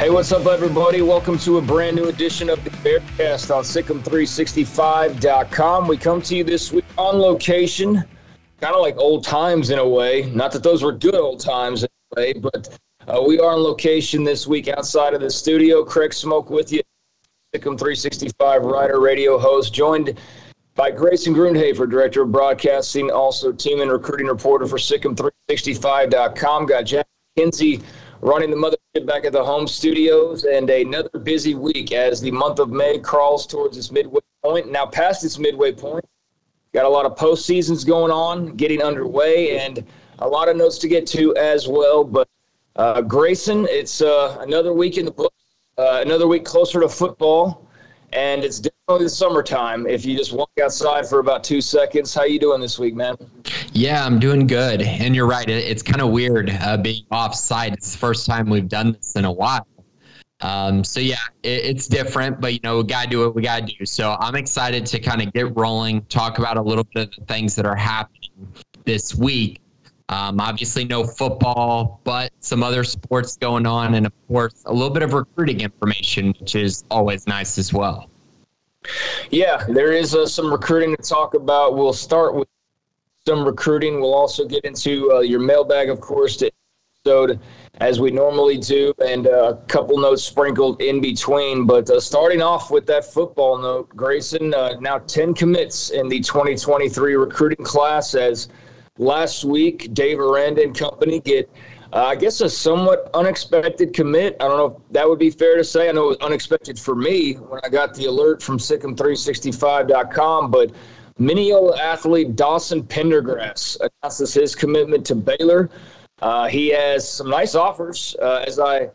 Hey, what's up, everybody? Welcome to a brand new edition of the Bearcast on SicEm365.com. We come to you this week on location, kind of like old times in a way. Not that those were good old times in a way, but uh, we are on location this week outside of the studio. Craig Smoke with you, SicEm365 writer, radio host, joined by Grayson Grundhafer, director of broadcasting, also team and recruiting reporter for SicEm365.com. Got Jack Kinsey running the mothership back at the home studios, and another busy week as the month of May crawls towards its midway point. Now, past its midway point, got a lot of postseasons going on, getting underway, and a lot of notes to get to as well. But uh, Grayson, it's uh, another week in the book, uh, another week closer to football and it's definitely the summertime. If you just walk outside for about two seconds, how you doing this week, man? Yeah, I'm doing good. And you're right; it, it's kind of weird uh, being off site. It's the first time we've done this in a while. Um, so yeah, it, it's different, but you know we gotta do what we gotta do. So I'm excited to kind of get rolling, talk about a little bit of the things that are happening this week. Um, obviously, no football, but some other sports going on, and of course, a little bit of recruiting information, which is always nice as well. Yeah, there is uh, some recruiting to talk about. We'll start with some recruiting. We'll also get into uh, your mailbag, of course, to episode as we normally do, and uh, a couple notes sprinkled in between. But uh, starting off with that football note, Grayson, uh, now 10 commits in the 2023 recruiting class as – last week, Dave Aranda and company get, uh, I guess, a somewhat unexpected commit. I don't know if that would be fair to say. I know it was unexpected for me when I got the alert from SicEm365.com, but Mineola athlete Dawson Pendergrass announces his commitment to Baylor. Uh, he has some nice offers, uh, as I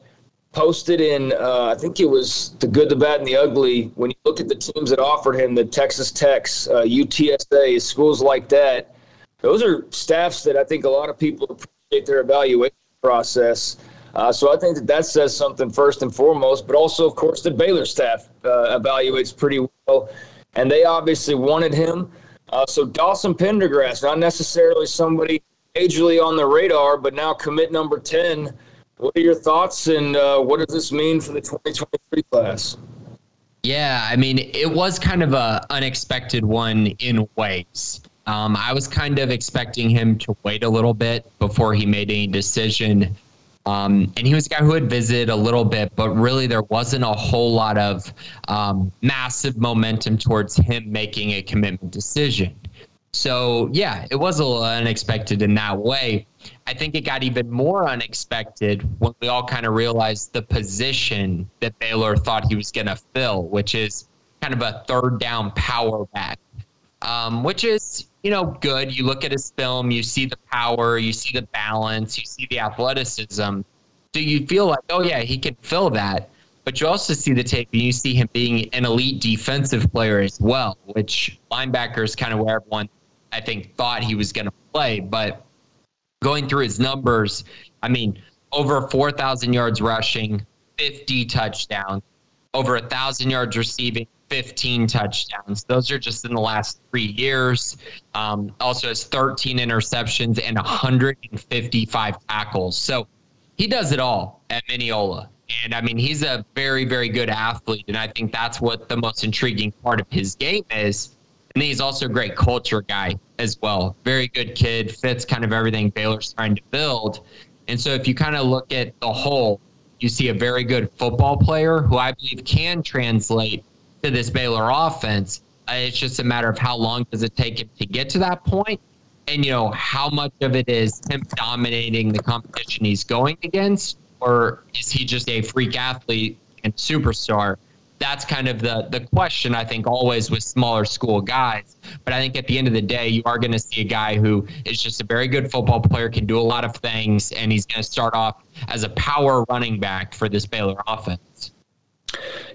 posted in, uh, I think it was the good, the bad, and the ugly. When you look at the teams that offered him, the Texas Techs, uh, UTSA, schools like that, those are staffs that I think a lot of people appreciate their evaluation process. Uh, so I think that that says something first and foremost, but also, of course, the Baylor staff uh, evaluates pretty well, and they obviously wanted him. Uh, so Dawson Pendergrass, not necessarily somebody majorly on the radar, but now commit number 10. What are your thoughts, and uh, what does this mean for the 2023 class? Yeah, I mean, it was kind of a unexpected one in ways. Um, I was kind of expecting him to wait a little bit before he made any decision. Um, and he was a guy who had visited a little bit, but really there wasn't a whole lot of um, massive momentum towards him making a commitment decision. So, yeah, it was a little unexpected in that way. I think it got even more unexpected when we all kind of realized the position that Baylor thought he was going to fill, which is kind of a third down power back, um, which is you know, good. You look at his film, you see the power, you see the balance, you see the athleticism. So you feel like, oh, yeah, he can fill that. But you also see the tape and you see him being an elite defensive player as well, which linebacker is kind of where everyone, I think, thought he was going to play. But going through his numbers, I mean, over 4,000 yards rushing, 50 touchdowns, over a 1,000 yards receiving, 15 touchdowns. Those are just in the last three years. Um, also has 13 interceptions and 155 tackles. So he does it all at Mineola. And I mean, he's a very, very good athlete. And I think that's what the most intriguing part of his game is. And he's also a great culture guy as well. Very good kid, fits kind of everything Baylor's trying to build. And so if you kind of look at the whole, you see a very good football player who I believe can translate to this Baylor offense. Uh, it's just a matter of how long does it take him to get to that point, and you know how much of it is him dominating the competition he's going against, or is he just a freak athlete and superstar? That's kind of the the question I think always with smaller school guys. But I think at the end of the day, you are going to see a guy who is just a very good football player, can do a lot of things, and he's going to start off as a power running back for this Baylor offense.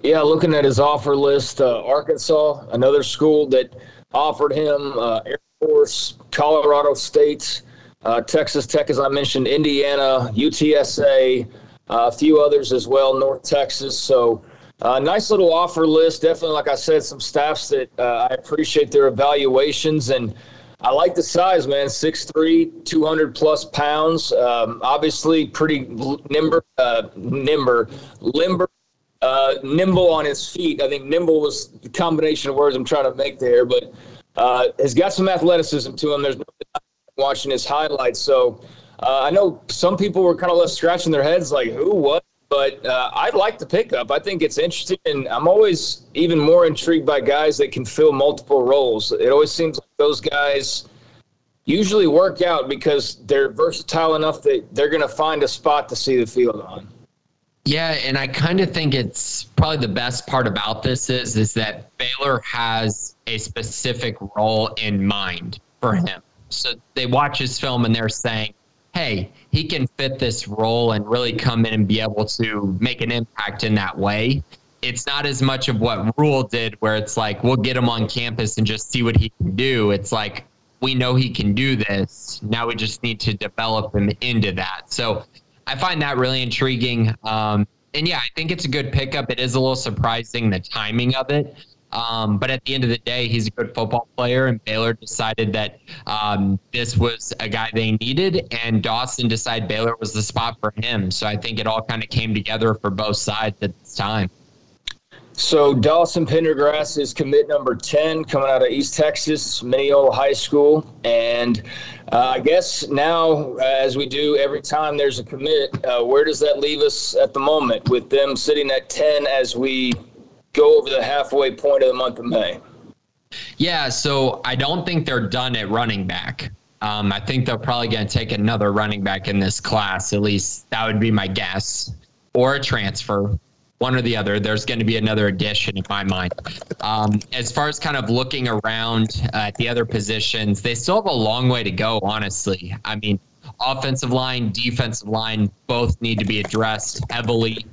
Yeah, looking at his offer list, uh, Arkansas, another school that offered him, uh, Air Force, Colorado State, uh, Texas Tech, as I mentioned, Indiana, UTSA, uh, a few others as well, North Texas. So, uh, nice little offer list. Definitely, like I said, some staffs that uh, I appreciate their evaluations and. I like the size, man. 6'3", 200 plus pounds. Um, obviously, pretty nimble, uh, nimble, limber, uh, nimble on his feet. I think nimble was the combination of words I'm trying to make there, but uh, has got some athleticism to him. There's no watching his highlights. So uh, I know some people were kind of left scratching their heads, like, who, what? But uh, I like the pickup. I think it's interesting, and I'm always even more intrigued by guys that can fill multiple roles. It always seems like those guys usually work out because they're versatile enough that they're going to find a spot to see the field on. Yeah, and I kind of think it's probably the best part about this is is that Baylor has a specific role in mind for mm-hmm. him. So they watch his film and they're saying, "Hey, he can fit this role and really come in and be able to make an impact in that way." It's not as much of what Rhule did, where it's like we'll get him on campus and just see what he can do. It's like we know he can do this. Now we just need to develop him into that. So I find that really intriguing. Um, and yeah, I think it's a good pickup. It is a little surprising the timing of it. Um, but at the end of the day, he's a good football player, and Baylor decided that um, this was a guy they needed, and Dawson decided Baylor was the spot for him. So I think it all kind of came together for both sides at this time. So Dawson Pendergrass is commit number 10 coming out of East Texas, Mineola High School. And uh, I guess now, as we do every time there's a commit, uh, where does that leave us at the moment with them sitting at 10 as we go over the halfway point of the month of May? Yeah, so I don't think they're done at running back. Um, I think they're probably going to take another running back in this class. At least that would be my guess, or a transfer one or the other. There's going to be another addition in my mind. Um, as far as kind of looking around at the other positions, they still have a long way to go, honestly. I mean, offensive line, defensive line both need to be addressed heavily.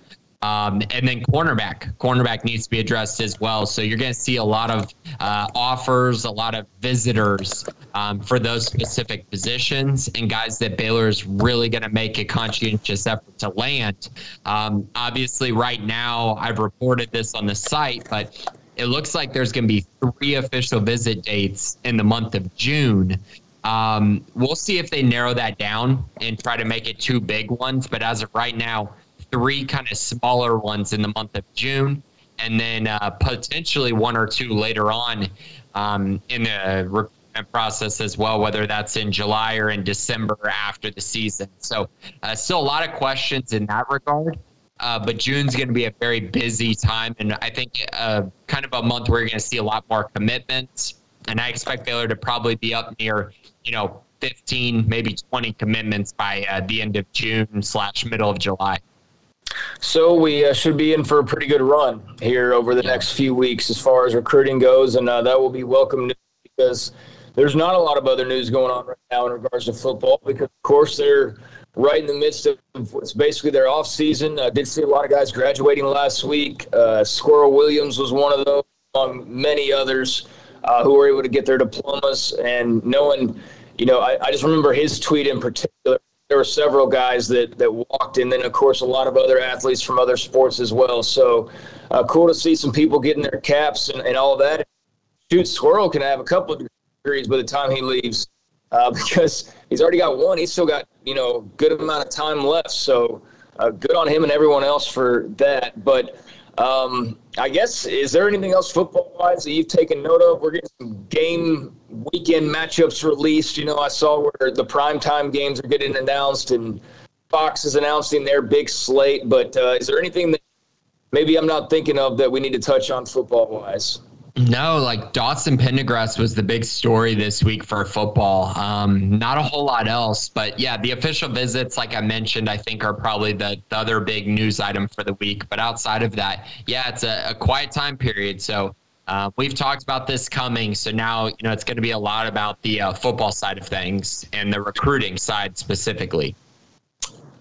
Um, and then cornerback, cornerback needs to be addressed as well. So you're going to see a lot of uh, offers, a lot of visitors um, for those specific positions, and guys that Baylor is really going to make a conscientious effort to land. Um, obviously, right now, I've reported this on the site, but it looks like there's going to be three official visit dates in the month of June. Um, we'll see if they narrow that down and try to make it two big ones. But as of right now, three kind of smaller ones in the month of June, and then uh, potentially one or two later on um, in the recruitment process as well, whether that's in July or in December after the season. So, uh, still a lot of questions in that regard. Uh, but June's going to be a very busy time, and I think uh, kind of a month where you're going to see a lot more commitments. And I expect Baylor to probably be up near, you know, 15, maybe 20 commitments by uh, the end of June slash middle of July. So we uh, should be in for a pretty good run here over the next few weeks as far as recruiting goes, and uh, that will be welcome news because there's not a lot of other news going on right now in regards to football because, of course, they're right in the midst of what's basically their off season. I did see a lot of guys graduating last week. Uh, Squirrel Williams was one of those, among many others uh, who were able to get their diplomas. And knowing, you know, I, I just remember his tweet in particular there were several guys that that walked, and then of course a lot of other athletes from other sports as well. So uh, cool to see some people getting their caps and, and all that. Shoot, Squirrel can have a couple of degrees by the time he leaves uh, because he's already got one. He's still got you know good amount of time left. So uh, good on him and everyone else for that. But um, I guess is there anything else football wise that you've taken note of? We're getting some game weekend matchups released. You know, I saw where the primetime games are getting announced and Fox is announcing their big slate. But uh, is there anything that maybe I'm not thinking of that we need to touch on football wise? No, like Dawson Pendergrass was the big story this week for football. Um, not a whole lot else, but yeah, the official visits, like I mentioned, I think are probably the, the other big news item for the week. But outside of that, yeah, it's a, a quiet time period. So uh, we've talked about this coming. So now, you know, it's going to be a lot about the uh, football side of things and the recruiting side specifically.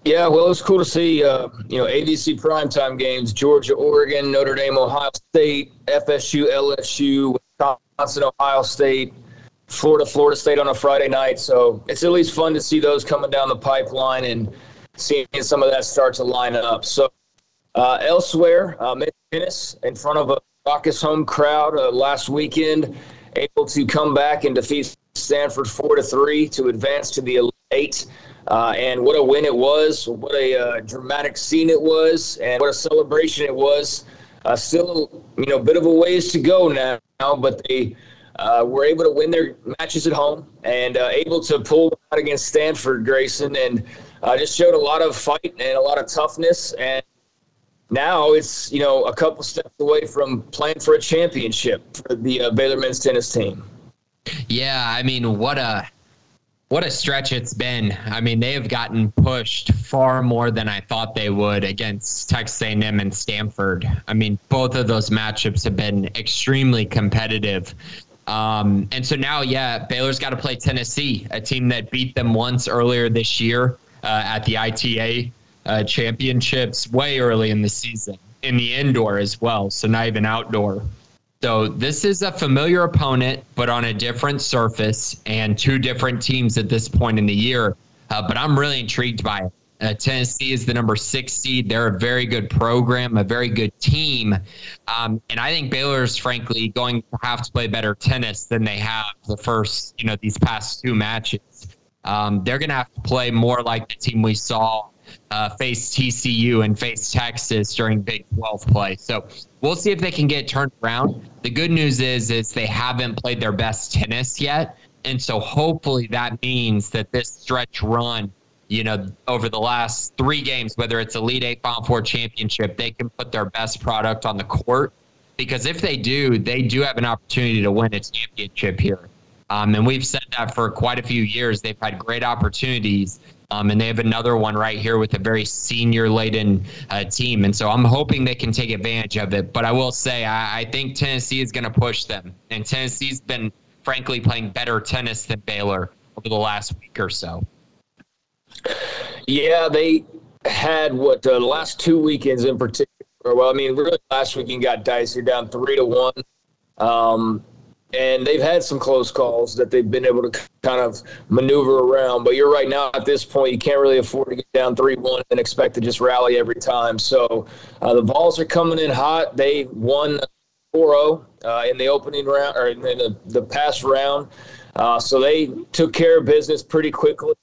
Yeah, well, it was cool to see, uh, you know, ABC primetime games, Georgia, Oregon, Notre Dame, Ohio State, FSU, LSU, Wisconsin, Ohio State, Florida, Florida State on a Friday night. So it's at least fun to see those coming down the pipeline and seeing some of that start to line up. So uh, elsewhere, uh, tennis in front of a raucous home crowd uh, last weekend, able to come back and defeat Stanford four to three to advance to the Elite Eight. Uh, and what a win it was! What a uh, dramatic scene it was, and what a celebration it was. Uh, still, you know, a bit of a ways to go now, but they uh, were able to win their matches at home and uh, able to pull out against Stanford, Grayson, and uh, just showed a lot of fight and a lot of toughness. And now it's you know a couple steps away from playing for a championship for the Baylor men's tennis team. Yeah, I mean, what a what a stretch it's been. I mean, they have gotten pushed far more than I thought they would against Texas A&M and Stanford. I mean, both of those matchups have been extremely competitive. Um, and so now, yeah, Baylor's got to play Tennessee, a team that beat them once earlier this year uh, at the ITA uh, championships way early in the season, in the indoor as well. So not even outdoor. So this is a familiar opponent, but on a different surface and two different teams at this point in the year. Uh, but I'm really intrigued by it. Uh, Tennessee is the number six seed. They're a very good program, a very good team. Um, and I think Baylor's frankly going to have to play better tennis than they have the first, you know, these past two matches. Um, they're going to have to play more like the team we saw uh, face TCU and face Texas during Big 12 play. So we'll see if they can get turned around. The good news is is they haven't played their best tennis yet, and so hopefully that means that this stretch run, you know, over the last three games, whether it's Elite Eight, Final Four championship, they can put their best product on the court. Because if they do, they do have an opportunity to win a championship here. Um, and we've said that for quite a few years. They've had great opportunities um, and they have another one right here with a very senior laden uh, team. And so I'm hoping they can take advantage of it. But I will say, I, I think Tennessee is going to push them. And Tennessee's been, frankly, playing better tennis than Baylor over the last week or so. Yeah, they had what uh, the last two weekends in particular. Well, I mean, really, last weekend got dicey, down three to one. Um, and they've had some close calls that they've been able to kind of maneuver around. But you're right now at this point, you can't really afford to get down three one and expect to just rally every time. So uh, the Vols are coming in hot. They won 4-0 uh, in the opening round or in the, the past round. Uh, so they took care of business pretty quickly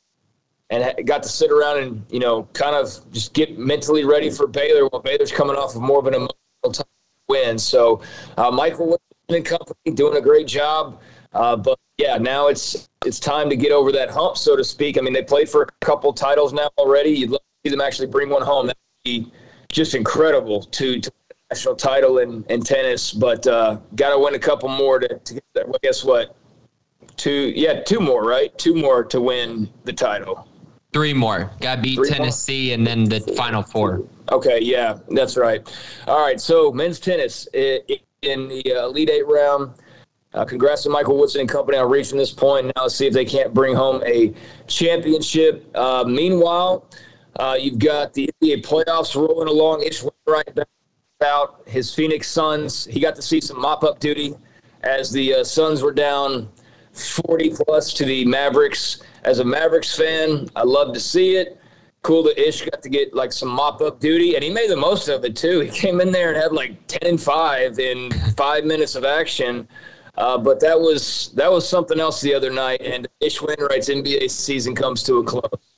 and got to sit around and you know kind of just get mentally ready for Baylor. While Baylor's coming off of more of an emotional win. So uh, Michael and company doing a great job. Uh, but yeah, now it's it's time to get over that hump, so to speak. I mean, they played for a couple titles now already. You'd love to see them actually bring one home. That would be just incredible to, to national title in, in tennis. But uh, got to win a couple more to, to get there. Well, guess what? Two, yeah, two more, right? Two more to win the title. Three more. Got to beat Three Tennessee more? and then the final four. Okay, yeah, that's right. All right, so men's tennis. It, it, in the uh, Elite Eight round. Uh, congrats to Michael Woodson and company on reaching this point. Now let's see if they can't bring home a championship. Uh, meanwhile, uh, you've got the NBA playoffs rolling along. Ish right out his Phoenix Suns. He got to see some mop up duty as the uh, Suns were down 40 plus to the Mavericks. As a Mavericks fan, I love to see it cool that Ish got to get like some mop up duty, and he made the most of it too. He came in there and had like ten and five in five minutes of action. Uh, but that was that was something else the other night, and Ish Wainright's NBA season comes to a close.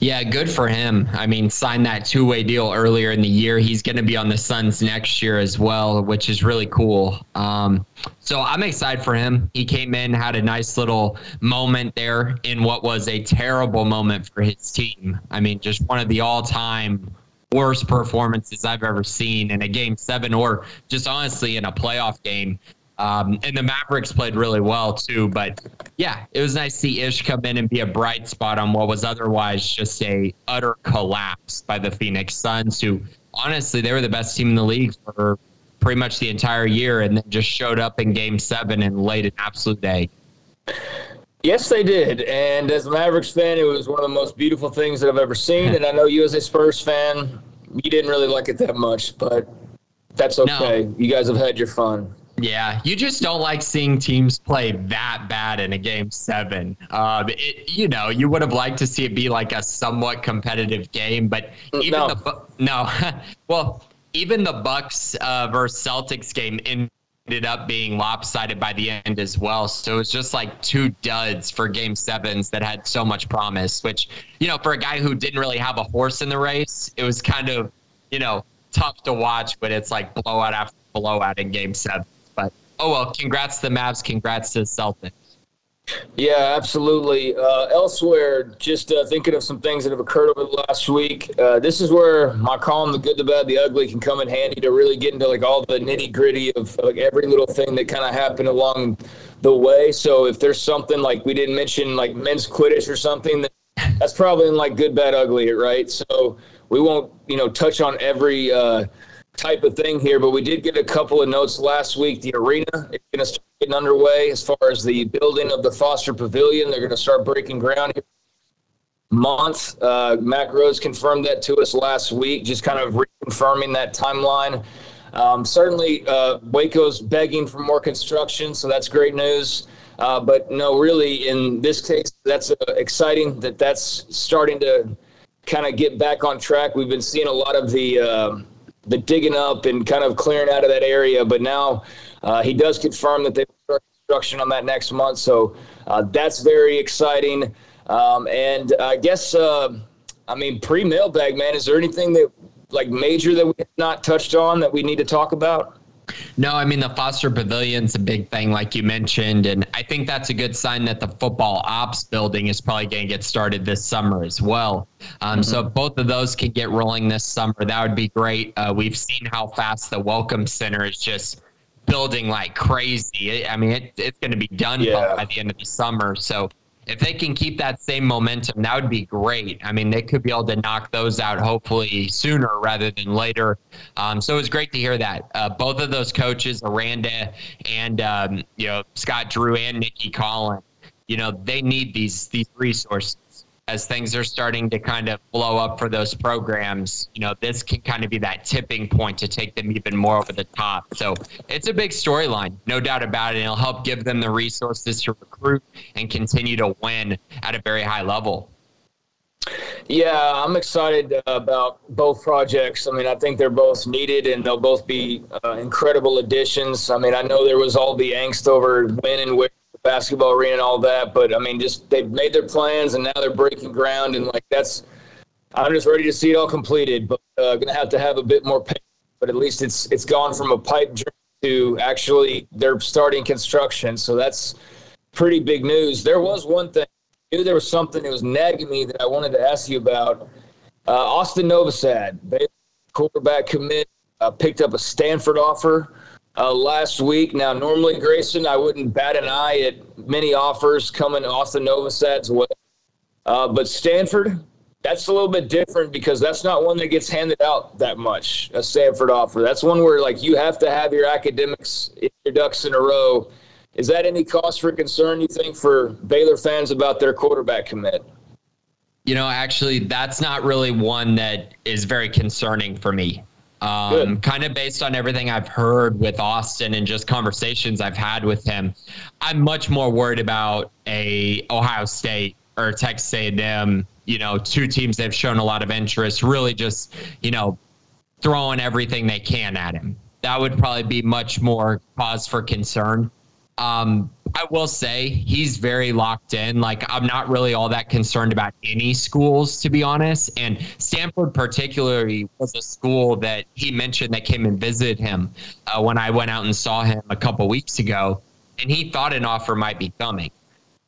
Yeah, good for him. I mean, signed that two way deal earlier in the year. He's going to be on the Suns next year as well, which is really cool. Um, so I'm excited for him. He came in, had a nice little moment there in what was a terrible moment for his team. I mean, just one of the all time worst performances I've ever seen in a game seven or just honestly in a playoff game. Um, and the Mavericks played really well too. But yeah, it was nice to see Ish come in and be a bright spot on what was otherwise just a utter collapse by the Phoenix Suns, who honestly they were the best team in the league for pretty much the entire year, and then just showed up in Game Seven and laid an absolute egg. Yes, they did. And as a Mavericks fan, it was one of the most beautiful things that I've ever seen. And I know you, as a Spurs fan, you didn't really like it that much, but that's okay. No. You guys have had your fun. Yeah, you just don't like seeing teams play that bad in a game seven. Um, it, you know, you would have liked to see it be like a somewhat competitive game, but even no. the no, well, even the Bucks uh, versus Celtics game ended up being lopsided by the end as well. So it was just like two duds for game sevens that had so much promise. Which you know, for a guy who didn't really have a horse in the race, it was kind of you know tough to watch. But it's like blowout after blowout in game seven oh well, congrats to the Mavs, congrats to the Celtics. Yeah, absolutely. Uh, elsewhere, just uh, thinking of some things that have occurred over the last week. Uh, this is where my column, "The Good, the Bad, the Ugly," can come in handy to really get into like all the nitty gritty of like every little thing that kind of happened along the way. So if there's something like we didn't mention, like men's Quidditch or something, that's probably in like good, bad, ugly, right? So we won't, you know, touch on every uh, type of thing here, but we did get a couple of notes last week. The arena is going to start getting underway as far as the building of the Foster Pavilion. They're going to start breaking ground here month. Uh, Mack Rhoades confirmed that to us last week, just kind of reconfirming that timeline. Um, certainly, uh, Waco's begging for more construction, so that's great news. Uh, but no, really, in this case, that's uh, exciting that that's starting to kind of get back on track. We've been seeing a lot of the um, the digging up and kind of clearing out of that area. But now uh, he does confirm that they start construction on that next month. So uh, that's very exciting. Um, and I guess, uh, I mean, pre mailbag, man, is there anything that like major that we have not touched on that we need to talk about? No, I mean the Foster Pavilion's a big thing, like you mentioned, and I think that's a good sign that the football ops building is probably going to get started this summer as well. Um, mm-hmm. So if both of those can get rolling this summer, that would be great. Uh, we've seen how fast the Welcome Center is just building like crazy. I mean, it, it's going to be done yeah. by the end of the summer. So if they can keep that same momentum, that would be great. I mean, they could be able to knock those out hopefully sooner rather than later. Um, so it was great to hear that. Uh, both of those coaches, Aranda and um, you know Scott Drew and Nikki Collen, you know they need these these resources as things are starting to kind of blow up for those programs, you know, this can kind of be that tipping point to take them even more over the top. So it's a big storyline, no doubt about it. And it'll help give them the resources to recruit and continue to win at a very high level. Yeah, I'm excited about both projects. I mean, I think they're both needed and they'll both be uh, incredible additions. I mean, I know there was all the angst over when and where basketball arena and all that. But I mean, just they've made their plans and now they're breaking ground, and like that's. I'm just ready to see it all completed, but uh, gonna have to have a bit more patience. But at least it's it's gone from a pipe dream to actually they're starting construction, so that's pretty big news. There was one thing. I knew there was something that was nagging me that I wanted to ask you about. Uh, Austin Novosad, quarterback commit, uh, picked up a Stanford offer uh, last week. Now, normally, Grayson, I wouldn't bat an eye at many offers coming Austin Novosad's way. Uh, but Stanford, that's a little bit different because that's not one that gets handed out that much, a Stanford offer. That's one where, like, you have to have your academics, your ducks in a row. Is that any cause for concern, you think, for Baylor fans about their quarterback commit? You know, actually, that's not really one that is very concerning for me. Um, kind of based on everything I've heard with Austin and just conversations I've had with him, I'm much more worried about a Ohio State or Texas A&M. You know, two teams that have shown a lot of interest, really just you know throwing everything they can at him. That would probably be much more cause for concern. Um, I will say he's very locked in. Like I'm not really all that concerned about any schools, to be honest. And Stanford, particularly, was a school that he mentioned that came and visited him uh, when I went out and saw him a couple weeks ago, and he thought an offer might be coming.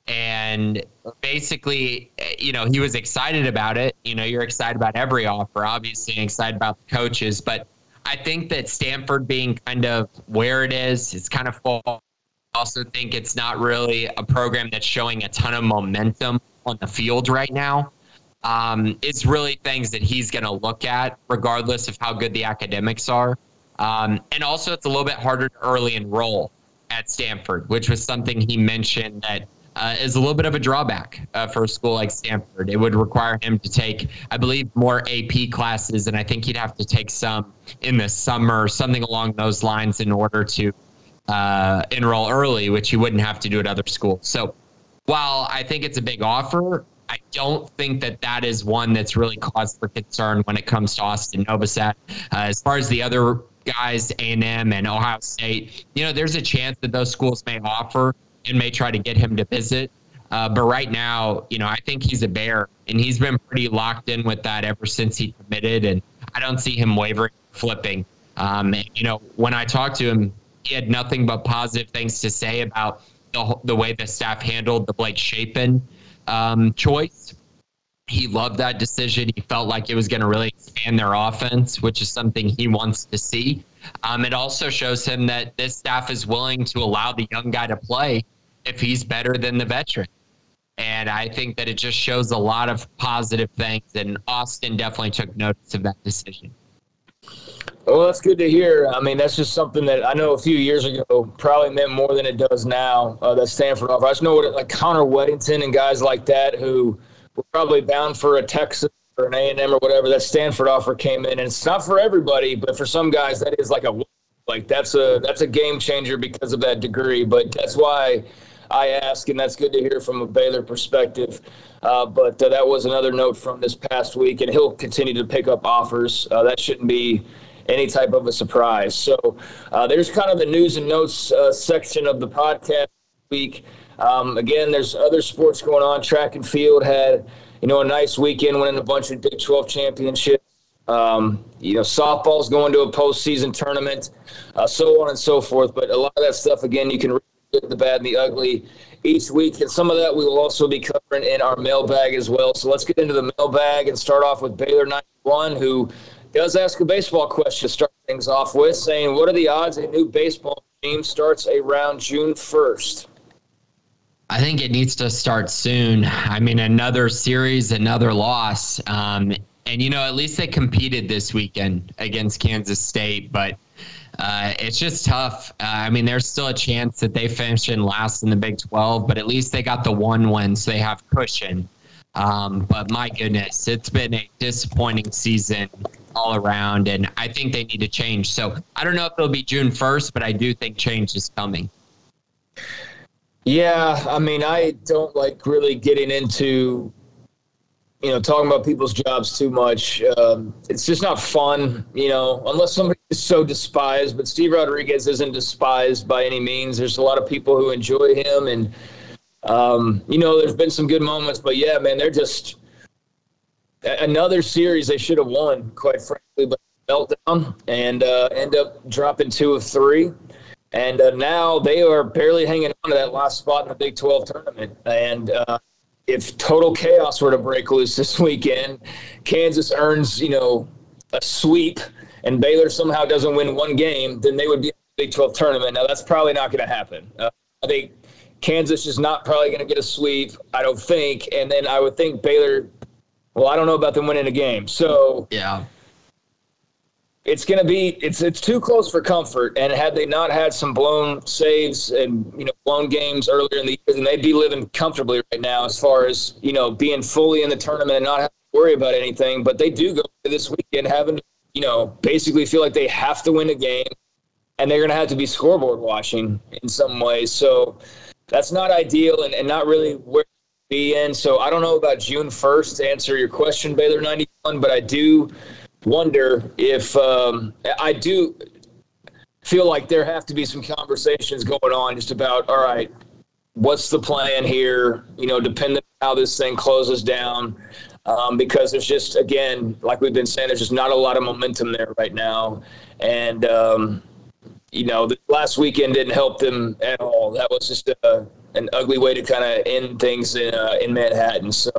And basically, you know, he was excited about it. You know, you're excited about every offer, obviously, and excited about the coaches, but I think that Stanford being kind of where it is, it's kind of fall also think it's not really a program that's showing a ton of momentum on the field right now. Um, it's really things that he's going to look at, regardless of how good the academics are. Um, and also, it's a little bit harder to early enroll at Stanford, which was something he mentioned that uh, is a little bit of a drawback uh, for a school like Stanford. It would require him to take, I believe, more AP classes, and I think he'd have to take some in the summer, something along those lines, in order to uh, enroll early, which he wouldn't have to do at other schools. So while I think it's a big offer, I don't think that that is one that's really cause for concern when it comes to Austin Novosad. Uh, as far as the other guys, A&M and Ohio State, you know, there's a chance that those schools may offer and may try to get him to visit. Uh, but right now, you know, I think he's a bear, and he's been pretty locked in with that ever since he committed, and I don't see him wavering, or flipping. Um, and, you know, when I talked to him, he had nothing but positive things to say about the, the way the staff handled the Blake Shapen um, choice. He loved that decision. He felt like it was going to really expand their offense, which is something he wants to see. Um, it also shows him that this staff is willing to allow the young guy to play if he's better than the veteran. And I think that it just shows a lot of positive things. And Austin definitely took notice of that decision. Well, that's good to hear. I mean, that's just something that I know a few years ago probably meant more than it does now. Uh, that Stanford offer. I just know what it, like Connor Wedington and guys like that who were probably bound for a Texas or an A and M or whatever. That Stanford offer came in, and it's not for everybody, but for some guys, that is like a like that's a that's a game changer because of that degree. But that's why I ask, and that's good to hear from a Baylor perspective. Uh, but uh, that was another note from this past week, and he'll continue to pick up offers. Uh, that shouldn't be any type of a surprise. So uh, there's kind of the news and notes uh, section of the podcast week. Um, again, there's other sports going on. Track and field had, you know, a nice weekend, winning a bunch of Big 12 championships. Um, you know, softball's going to a postseason tournament, uh, so on and so forth. But a lot of that stuff, again, you can read the bad and the ugly each week. And some of that we will also be covering in our mailbag as well. So let's get into the mailbag and start off with Baylor 91, who does ask a baseball question to start things off with, saying, What are the odds a new baseball team starts around June 1st? I think it needs to start soon. I mean, another series, another loss. Um, and, you know, at least they competed this weekend against Kansas State, but uh, it's just tough. Uh, I mean, there's still a chance that they finish in last in the Big 12, but at least they got the one win, so they have cushion. Um, but my goodness, it's been a disappointing season all around, and I think they need to change. So I don't know if it'll be June 1st, but I do think change is coming. Yeah, I mean, I don't like really getting into, you know, talking about people's jobs too much. Um, it's just not fun, you know, unless somebody is so despised. But Steve Rodriguez isn't despised by any means. There's a lot of people who enjoy him and um, you know, there's been some good moments, but yeah, man, they're just another series they should have won, quite frankly, but meltdown and uh, end up dropping two of three. And uh, now they are barely hanging on to that last spot in the Big 12 tournament. And uh, if total chaos were to break loose this weekend, Kansas earns, you know, a sweep and Baylor somehow doesn't win one game, then they would be in the Big 12 tournament. Now, that's probably not going to happen. Uh, I think Kansas is not probably going to get a sweep, I don't think. And then I would think Baylor, well, I don't know about them winning a game. So yeah, it's going to be it's it's too close for comfort. And had they not had some blown saves and you know blown games earlier in the year, then they'd be living comfortably right now as far as you know being fully in the tournament and not having to worry about anything. But they do go this weekend having to you know basically feel like they have to win a game. And they're going to have to be scoreboard watching in some ways. So, that's not ideal and, and not really where to be in. So I don't know about June 1st to answer your question, Baylor 91, but I do wonder if um, I do feel like there have to be some conversations going on just about, all right, what's the plan here? You know, depending on how this thing closes down. Um, because there's just, again, like we've been saying, there's just not a lot of momentum there right now. And, um, you know, the last weekend didn't help them at all. That was just a, an ugly way to kind of end things in, uh, in Manhattan. So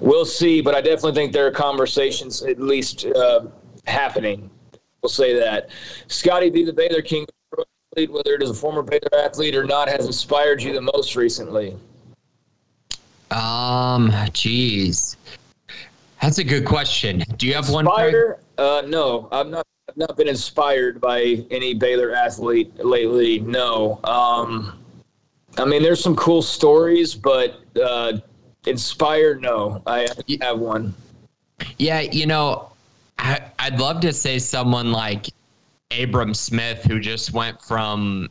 we'll see, but I definitely think there are conversations at least uh, happening. We'll say that. Scotty B, the Baylor King, whether it is a former Baylor athlete or not, has inspired you the most recently? Um, geez. That's a good question. Do you have Inspire? one? Uh, no, I'm not not been inspired by any Baylor athlete lately. No. Um, I mean, there's some cool stories, but uh, inspired, no. I have one. Yeah, you know, I, I'd love to say someone like Abram Smith, who just went from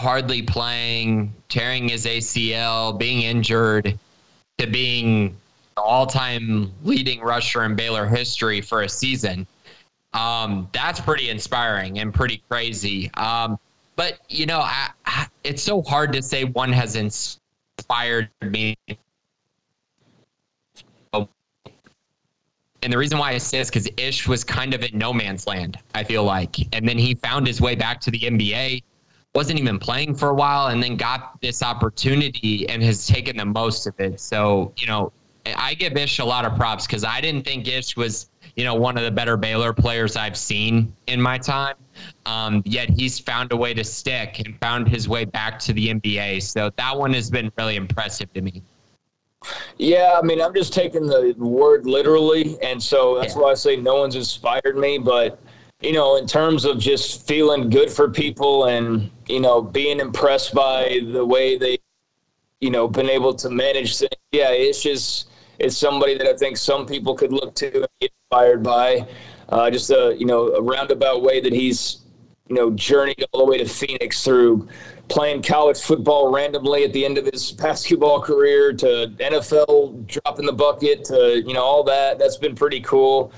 hardly playing, tearing his ACL, being injured, to being all-time leading rusher in Baylor history for a season. Um, that's pretty inspiring and pretty crazy. Um, but you know, I, I, it's so hard to say one has inspired me. And the reason why I say this because Ish was kind of in no man's land. I feel like, and then he found his way back to the NBA. Wasn't even playing for a while, and then got this opportunity and has taken the most of it. So you know, I give Ish a lot of props because I didn't think Ish was you know, one of the better Baylor players I've seen in my time. Um, yet he's found a way to stick and found his way back to the NBA. So that one has been really impressive to me. Yeah, I mean, I'm just taking the word literally, and so that's yeah. why I say no one's inspired me. But you know, in terms of just feeling good for people and you know being impressed by the way they, you know, been able to manage things. Yeah, it's just it's somebody that I think some people could look to and get inspired by. Uh, just a you know a roundabout way that he's you know journeyed all the way to Phoenix through playing college football randomly at the end of his basketball career to NFL dropping the bucket to you know all that. That's been pretty cool.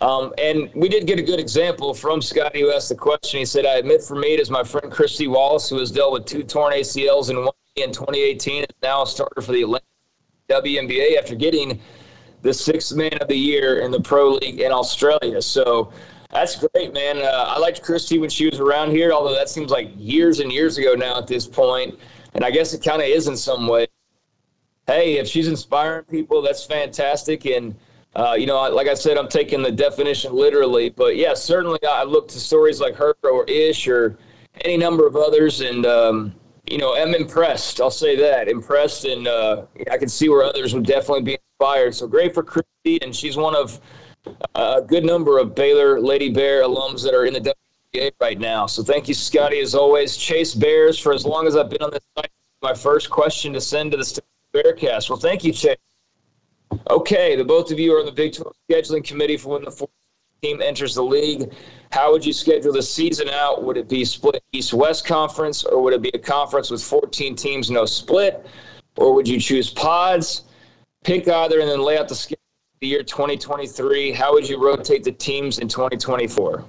Um, and we did get a good example from Scotty who asked the question. He said, I admit for me, it is my friend Kristy Wallace, who has dealt with two torn ACLs in one in 2018, is now a starter for the Atlanta WNBA after getting the sixth man of the year in the pro league in Australia. So that's great, man. Uh, I liked Kristy when she was around here, although that seems like years and years ago now at this point. And I guess it kind of is in some way. Hey, if she's inspiring people, that's fantastic. And, uh, you know, like I said, I'm taking the definition literally. But yeah, certainly I look to stories like her or Ish or any number of others. And, um, you know, am impressed. I'll say that impressed, and uh, I can see where others would definitely be inspired. So great for Kristy, and she's one of uh, a good number of Baylor Lady Bear alums that are in the WNBA right now. So thank you, Scotty, as always. Chase Bears for as long as I've been on this site. My first question to send to the Bearcast. Well, thank you, Chase. Okay, the both of you are on the Big 12 scheduling committee for when the fourth team enters the league. How would you schedule the season out? Would it be split East West conference, or would it be a conference with 14 teams, no split? Or would you choose pods? Pick either and then lay out the schedule the year 2023. How would you rotate the teams in 2024?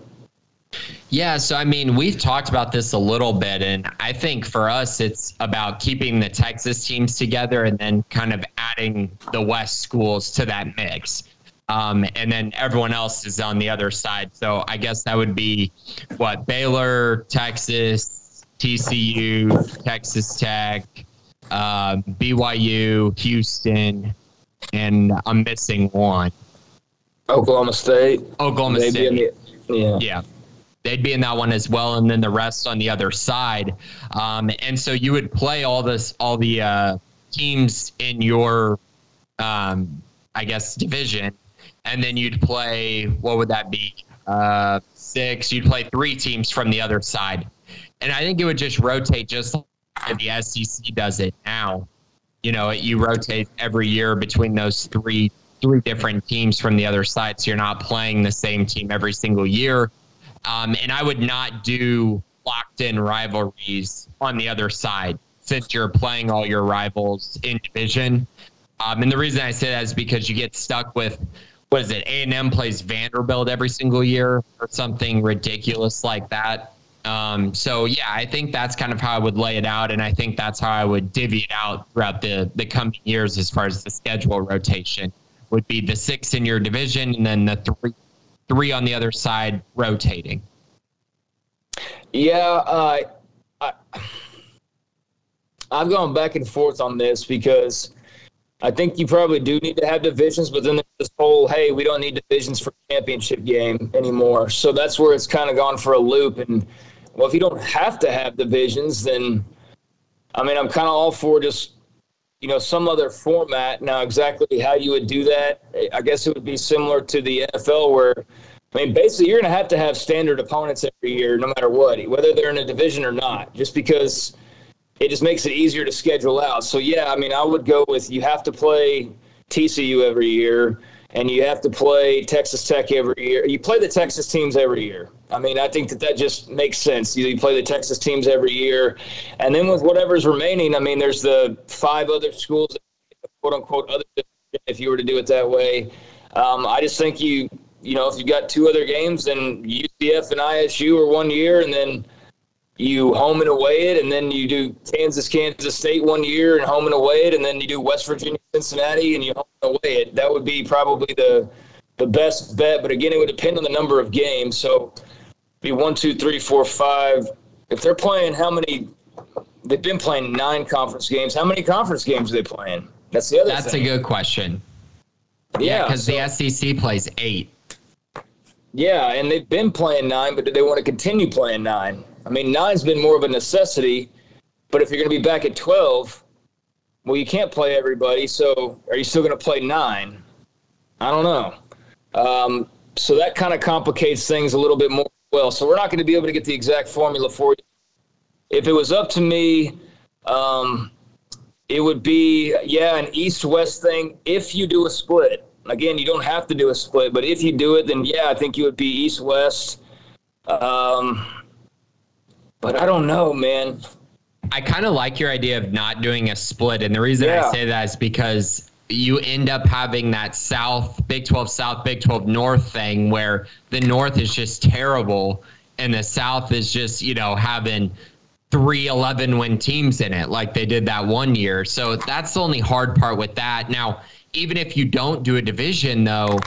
Yeah, so I mean, we've talked about this a little bit, and I think for us, it's about keeping the Texas teams together and then kind of adding the West schools to that mix. Um, and then everyone else is on the other side. So I guess that would be what Baylor, Texas, TCU, Texas Tech, uh, BYU, Houston, and I'm missing one. Oklahoma State. Oklahoma They'd State. The, yeah. Yeah. They'd be in that one as well, and then the rest on the other side. Um, and so you would play all this, all the uh, teams in your, um, I guess, division and then you'd play what would that be? Uh, six. You'd play three teams from the other side, and I think it would just rotate just like the SEC does it now. You know, you rotate every year between those three three different teams from the other side, so you're not playing the same team every single year. Um, and I would not do locked in rivalries on the other side since you're playing all your rivals in division. Um, and the reason I say that is because you get stuck with what is it? A and M plays Vanderbilt every single year or something ridiculous like that. Um, so yeah, I think that's kind of how I would lay it out, and I think that's how I would divvy it out throughout the the coming years as far as the schedule rotation would be the six in your division, and then the three three on the other side rotating. Yeah, uh, I, I've gone back and forth on this because I think you probably do need to have divisions, but then there's this whole, hey, we don't need divisions for championship game anymore. So that's where it's kind of gone for a loop. And well, if you don't have to have divisions, then I mean, I'm kind of all for just you know some other format. Now, exactly how you would do that, I guess it would be similar to the NFL, where I mean, basically, you're going to have to have standard opponents every year, no matter what, whether they're in a division or not. Just because it just makes it easier to schedule out. So yeah, I mean, I would go with you have to play TCU every year, and you have to play Texas Tech every year. You play the Texas teams every year. I mean, I think that that just makes sense. You, you play the Texas teams every year, and then with whatever's remaining, I mean, there's the five other schools, quote unquote, other if you were to do it that way. Um, I just think you, you know, if you've got two other games, then UCF and ISU are one year, and then you home and away it, and then you do Kansas, Kansas State one year and home and away it, and then you do West Virginia, Cincinnati, and you home and away it. That would be probably the the best bet. But again, it would depend on the number of games. So be one, two, three, four, five. If they're playing, how many? They've been playing nine conference games. How many conference games are they playing? That's the other. That's thing. a good question. Yeah, because so- the SEC plays eight. Yeah, and they've been playing nine, but do they want to continue playing nine? I mean, nine's been more of a necessity, but if you're going to be back at 12, well, you can't play everybody. So are you still going to play nine? I don't know. Um, so that kind of complicates things a little bit more. Well, so we're not going to be able to get the exact formula for you. If it was up to me, um, it would be yeah an east-west thing. If you do a split, again, you don't have to do a split, but if you do it, then yeah, I think you would be east-west. Um, but I don't know, man. I kind of like your idea of not doing a split. And the reason Yeah. I say that is because you end up having that South, Big 12 South, Big 12 North thing where the North is just terrible and the South is just, you know, having three 11 win teams in it like they did that one year. So that's the only hard part with that. Now, even if you don't do a division, though,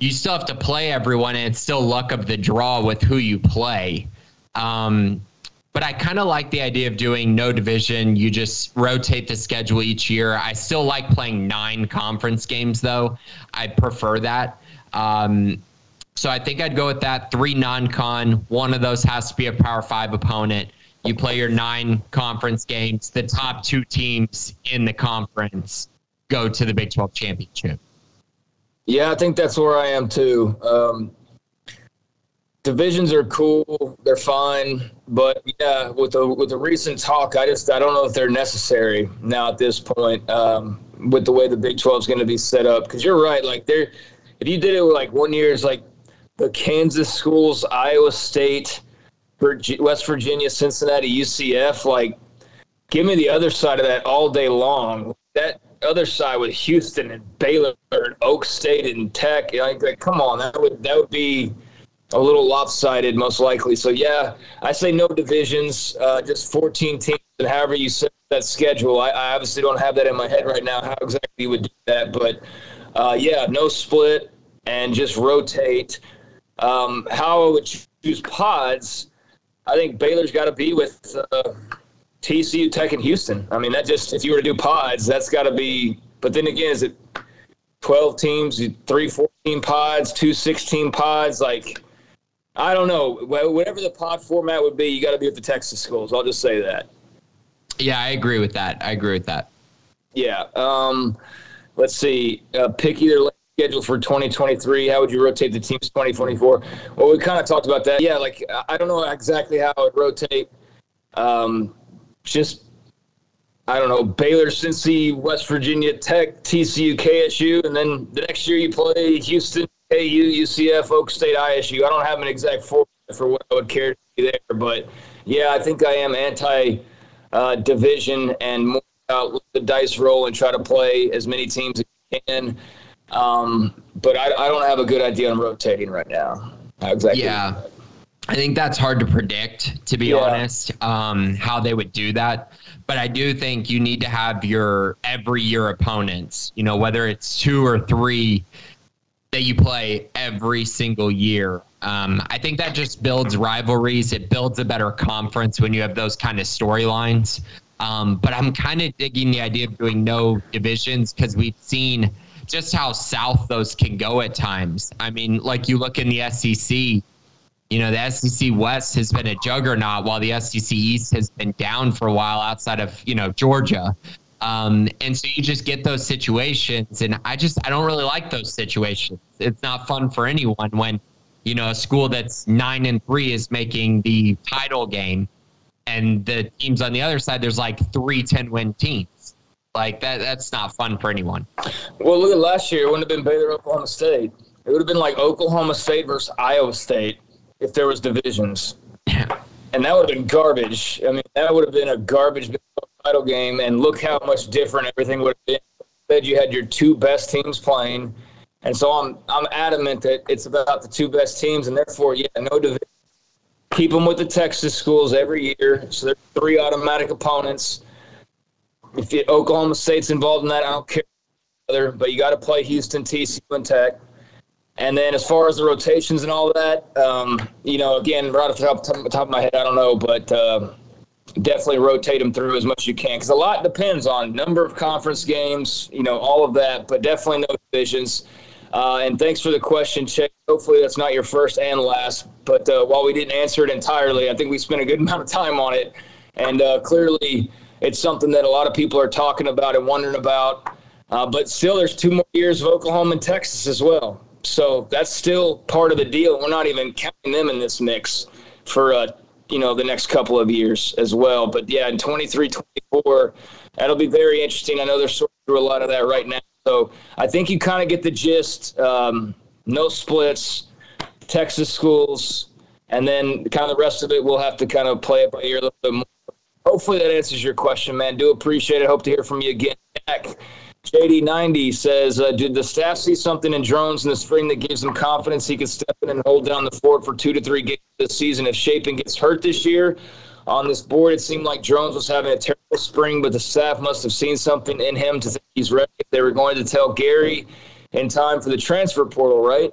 you still have to play everyone and it's still luck of the draw with who you play. Um, but I kind of like the idea of doing no division. You just rotate the schedule each year. I still like playing nine conference games, though. I prefer that. Um, so I think I'd go with that. Three non con. One of those has to be a Power Five opponent. You play your nine conference games. The top two teams in the conference go to the Big 12 championship. Yeah, I think that's where I am too. Um, divisions are cool; they're fine, but yeah, with the with the recent talk, I just I don't know if they're necessary now at this point um, with the way the Big Twelve is going to be set up. Because you're right, like there, if you did it with like one year, it's like the Kansas schools, Iowa State, Virgi- West Virginia, Cincinnati, UCF, like give me the other side of that all day long. That other side with Houston and Baylor and Oak State and Tech, like, like come on, that would that would be a little lopsided most likely. So yeah, I say no divisions, uh, just 14 teams, and however you set that schedule. I, I obviously don't have that in my head right now how exactly you would do that, but uh, yeah, no split and just rotate. Um, how I would choose pods, I think Baylor's got to be with uh, TCU, Tech, and Houston. I mean, that just if you were to do pods, that's got to be. But then again, is it 12 teams, three 14 pods, two 16 pods? Like, I don't know. Whatever the pod format would be, you got to be with the Texas schools. I'll just say that. Yeah, I agree with that. I agree with that. Yeah. Um, let's see. Uh, pick either schedule for 2023. How would you rotate the teams 2024? Well, we kind of talked about that. Yeah, like I- I don't know exactly how I would rotate. Um, just I don't know Baylor, Cincy, West Virginia Tech, TCU, KSU, and then the next year you play Houston, KU, UCF, Oak State, ISU. I don't have an exact format for what I would care to be there, but yeah, I think I am anti uh, division and more about the dice roll and try to play as many teams as you can. Um, but I, I don't have a good idea on rotating right now. Exactly? Yeah. I think that's hard to predict, to be Yeah. honest, um, how they would do that. But I do think you need to have your every year opponents, you know, whether it's two or three that you play every single year. Um, I think that just builds rivalries. It builds a better conference when you have those kind of storylines. Um, but I'm kind of digging the idea of doing no divisions because we've seen just how south those can go at times. I mean, like you look in the SEC, you know, the SEC West has been a juggernaut while the SEC East has been down for a while outside of, you know, Georgia. Um, and so you just get those situations. And I just, I don't really like those situations. It's not fun for anyone when, you know, a school that's nine and three is making the title game and the teams on the other side, there's like three 10 win teams. Like that, that's not fun for anyone. Well, look at last year. It wouldn't have been Baylor, Oklahoma State. It would have been like Oklahoma State versus Iowa State if there was divisions. Yeah. and that would have been garbage. I mean, that would have been a garbage title game. And look how much different everything would have been. Said you had your two best teams playing, and so I'm I'm adamant that it's about the two best teams, and therefore, yeah, no division. Keep them with the Texas schools every year. So there's three automatic opponents. If you, Oklahoma State's involved in that, I don't care. But you got to play Houston, TCU, and Tech. And then as far as the rotations and all that, um, you know, again, right off the top, top, of my head, I don't know, but uh, definitely rotate them through as much as you can because a lot depends on number of conference games, you know, all of that, but definitely no divisions. Uh, and thanks for the question, Chase. Hopefully that's not your first and last. But uh, while we didn't answer it entirely, I think we spent a good amount of time on it. And uh, clearly it's something that a lot of people are talking about and wondering about. Uh, but still, there's two more years of Oklahoma and Texas as well. So that's still part of the deal. We're not even counting them in this mix for uh, you know the next couple of years as well. But yeah, in 23, 24, that'll be very interesting. I know they're sorting through a lot of that right now. So I think you kind of get the gist. Um, no splits, Texas schools, and then kind of the rest of it we'll have to kind of play it by ear a little bit more. Hopefully that answers your question, man. Do appreciate it. Hope to hear from you again. Jack, JD90 says, uh, Did the staff see something in Drones in the spring that gives them confidence he could step in and hold down the fort for two to three games this season if Shapen gets hurt this year? On this board, it seemed like Drones was having a terrible spring, but the staff must have seen something in him to think he's ready. They were going to tell Gary in time for the transfer portal, right?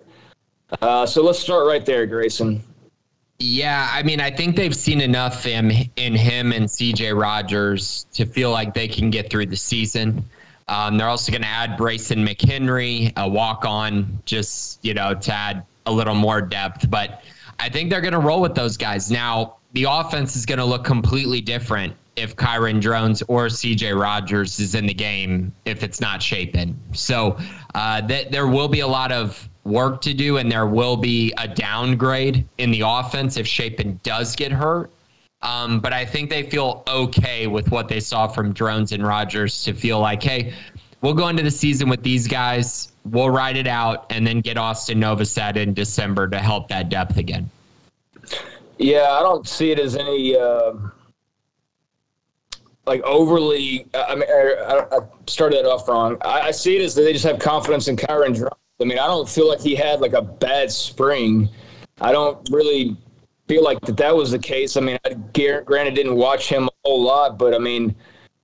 Uh, so let's start right there, Grayson. Yeah, I mean, I think they've seen enough in, in him and CJ Rogers to feel like they can get through the season. Um, they're also going to add Brayson McHenry, a walk on, just, you know, to add a little more depth. But I think they're going to roll with those guys. Now, the offense is going to look completely different if Kyron Drones or CJ Rogers is in the game if it's not Shapen. So uh, th- there will be a lot of work to do, and there will be a downgrade in the offense if Shapen does get hurt. Um, but I think they feel okay with what they saw from Drones and Rogers to feel like, hey, we'll go into the season with these guys, we'll ride it out, and then get Austin Novosad in December to help that depth again. Yeah, I don't see it as any uh, like overly. I mean, I, I started that off wrong. I, I, see it as that they just have confidence in Kyron Drones. I mean, I don't feel like he had like a bad spring. I don't really feel like that that was the case. I mean, I granted didn't watch him a whole lot, but I mean,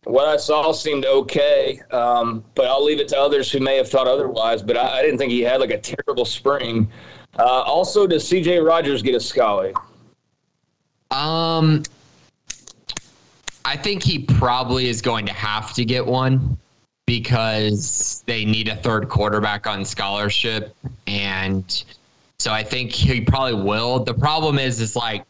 what I saw seemed okay. Um, but I'll leave it to others who may have thought otherwise. But I, I didn't think he had like a terrible spring. Uh, also, does C.J. Rogers get a Scully? Um, I think he probably is going to have to get one because they need a third quarterback on scholarship and so I think he probably will. The problem is, is like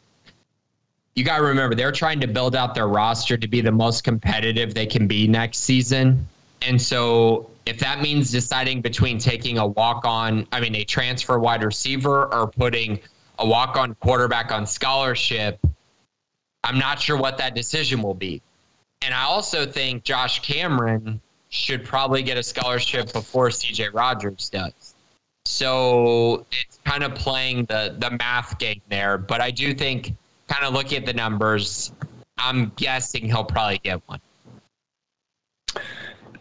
you got to remember they're trying to build out their roster to be the most competitive they can be next season. And so if that means deciding between taking a walk on, I mean, a transfer wide receiver or putting a walk on quarterback on scholarship, I'm not sure what that decision will be. And I also think Josh Cameron should probably get a scholarship before CJ Rogers does. So it's kind of playing the the math game there. But I do think, kind of looking at the numbers, I'm guessing he'll probably get one.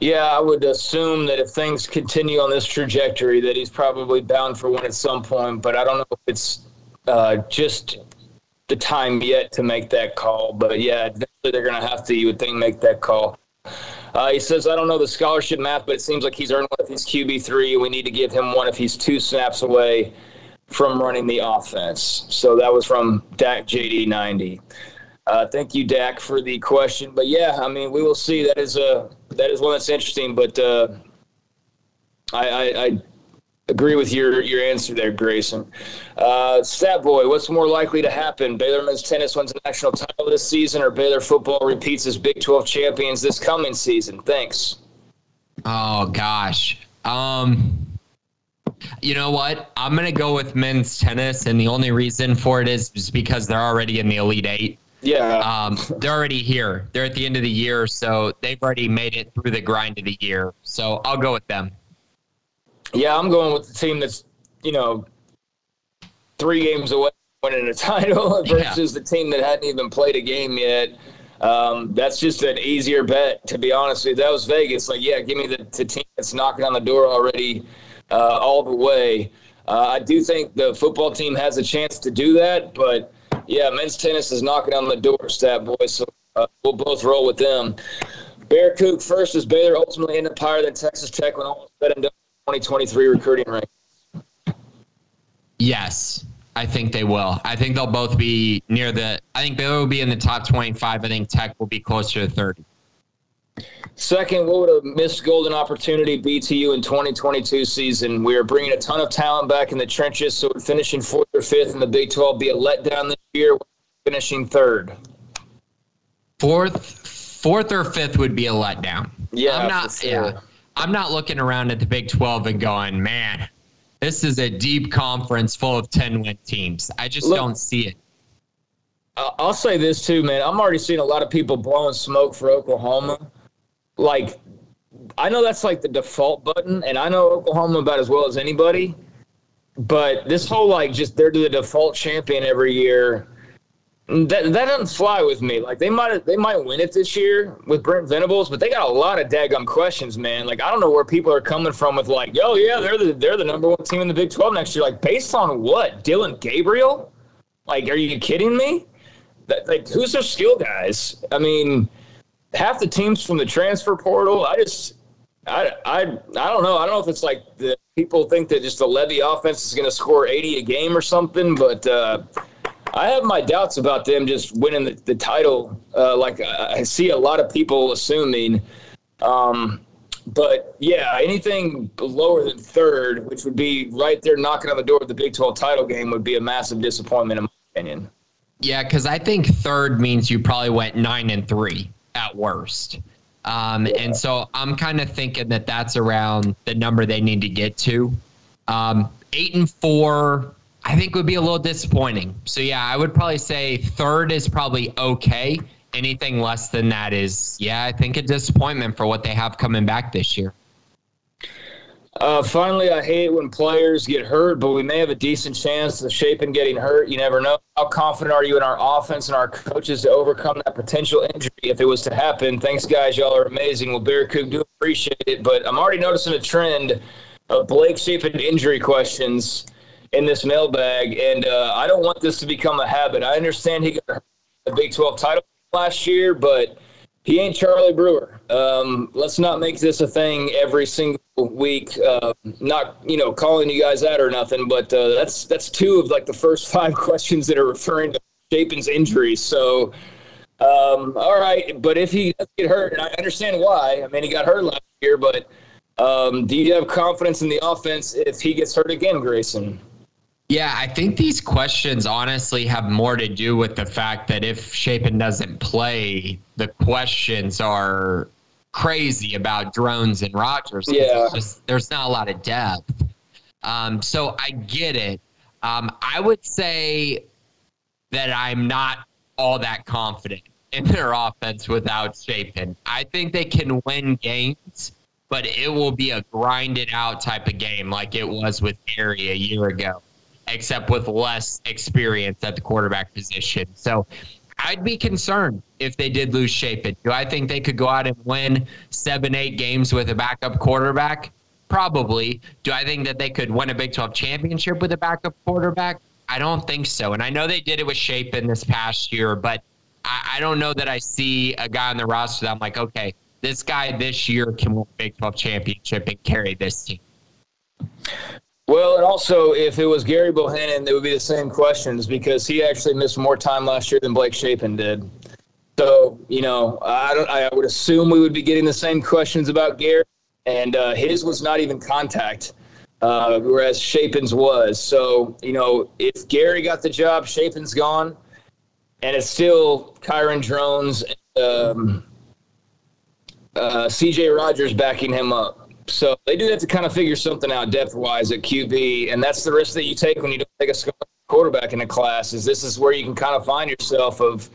Yeah, I would assume that if things continue on this trajectory, that he's probably bound for one at some point. But I don't know if it's uh, just the time yet to make that call. But yeah, eventually they're going to have to, you would think, make that call. Uh, he says, I don't know the scholarship math, but it seems like he's earned one if he's QB3. We need to give him one if he's two snaps away from running the offense. So that was from Dak JD90. Uh, thank you, Dak, for the question. But yeah, I mean, we will see. That is a that is one that's interesting. But uh, I, I, I agree with your your answer there, Grayson. Uh, Stat Boy, what's more likely to happen? Baylor men's tennis wins a national title this season, or Baylor football repeats as Big 12 champions this coming season? Thanks. Oh gosh. Um, you know what? I'm gonna go with men's tennis, and the only reason for it is, is because they're already in the Elite Eight. Yeah. Um, they're already here. They're at the end of the year, so they've already made it through the grind of the year. So I'll go with them. Yeah, I'm going with the team that's, you know, three games away from winning a title versus yeah. the team that hadn't even played a game yet. Um, that's just an easier bet, to be honest with you. That was Vegas. Like, yeah, give me the, the team that's knocking on the door already uh, all the way. Uh, I do think the football team has a chance to do that, but yeah, men's tennis is knocking on the door, doorstep, boys. So uh, we'll both roll with them. Bear Kook first is Baylor ultimately end up higher than Texas Tech when all said and done 2023 recruiting rank. Yes, I think they will. I think they'll both be near the. I think Baylor will be in the top 25. I think Tech will be closer to 30. Second, what would a missed golden opportunity be to you in 2022 season? We are bringing a ton of talent back in the trenches, so finishing fourth or fifth in the Big 12 be a letdown this year. Finishing third. Fourth, fourth or fifth would be a letdown. Yeah, I'm not. Sure. Yeah, I'm not looking around at the Big 12 and going, man, this is a deep conference full of 10 win teams. I just Look, don't see it. I'll say this too, man. I'm already seeing a lot of people blowing smoke for Oklahoma like I know that's like the default button, and I know Oklahoma about as well as anybody. But this whole like just they're the default champion every year. That that doesn't fly with me. Like they might they might win it this year with Brent Venables, but they got a lot of daggum questions, man. Like I don't know where people are coming from with like, oh yeah, they're the they're the number one team in the Big Twelve next year. Like based on what? Dillon Gabriel? Like, are you kidding me? That like who's their skill guys? I mean, half the teams from the transfer portal. I just, I, I, I don't know. I don't know if it's like the people think that just the Lebby offense is going to score 80 a game or something, but uh, I have my doubts about them just winning the, the title. Uh, like I, I, see a lot of people assuming. Um, but yeah, anything lower than third, which would be right there knocking on the door of the Big 12 title game, would be a massive disappointment in my opinion. Yeah, because I think third means you probably went nine and three at worst. Um, yeah. And so I'm kind of thinking that that's around the number they need to get to. Um, eight and four, I think would be a little disappointing. So yeah, I would probably say third is probably okay. Anything less than that is, yeah, I think a disappointment for what they have coming back this year. Uh, finally, I hate when players get hurt, but we may have a decent chance of Shapen getting hurt. You never know. How confident are you in our offense and our coaches to overcome that potential injury if it was to happen? Thanks, guys. Y'all are amazing. Well, Bear Cook, do appreciate it, but I'm already noticing a trend of Blake Shapen injury questions in this mailbag, and uh, I don't want this to become a habit. I understand he got the Big 12 title last year, but he ain't Charlie Brewer. Um, let's not make this a thing every single week. Uh, not you know calling you guys out or nothing, but uh, that's that's two of like the first five questions that are referring to Shapen's injury. So, um, all right, but if he does get hurt, and I understand why. I mean, he got hurt last year, but um, do you have confidence in the offense if he gets hurt again, Grayson? Yeah, I think these questions honestly have more to do with the fact that if Shapen doesn't play, the questions are crazy about Drones and Rogers. Yeah. Just, there's not a lot of depth. Um, so I get it. Um, I would say that I'm not all that confident in their offense without Shapen. I think they can win games, but it will be a grinded out type of game like it was with Gary a year ago except with less experience at the quarterback position. So I'd be concerned if they did lose Shapen. Do I think they could go out and win seven, eight games with a backup quarterback? Probably. Do I think that they could win a Big 12 championship with a backup quarterback? I don't think so. And I know they did it with Shapen this past year, but I, I don't know that I see a guy on the roster that I'm like, okay, this guy this year can win a Big 12 championship and carry this team. Well, and also, if it was Gary Bohanon, it would be the same questions because he actually missed more time last year than Blake Shapen did. So, you know, I don't. I would assume we would be getting the same questions about Gary, and uh, his was not even contact, uh, whereas Shapen's was. So, you know, if Gary got the job, Shapen's gone, and it's still Kyron Drones, um, uh, C.J. Rogers backing him up. So they do have to kind of figure something out depth wise at QB, and that's the risk that you take when you don't take a quarterback in a class. Is this is where you can kind of find yourself of,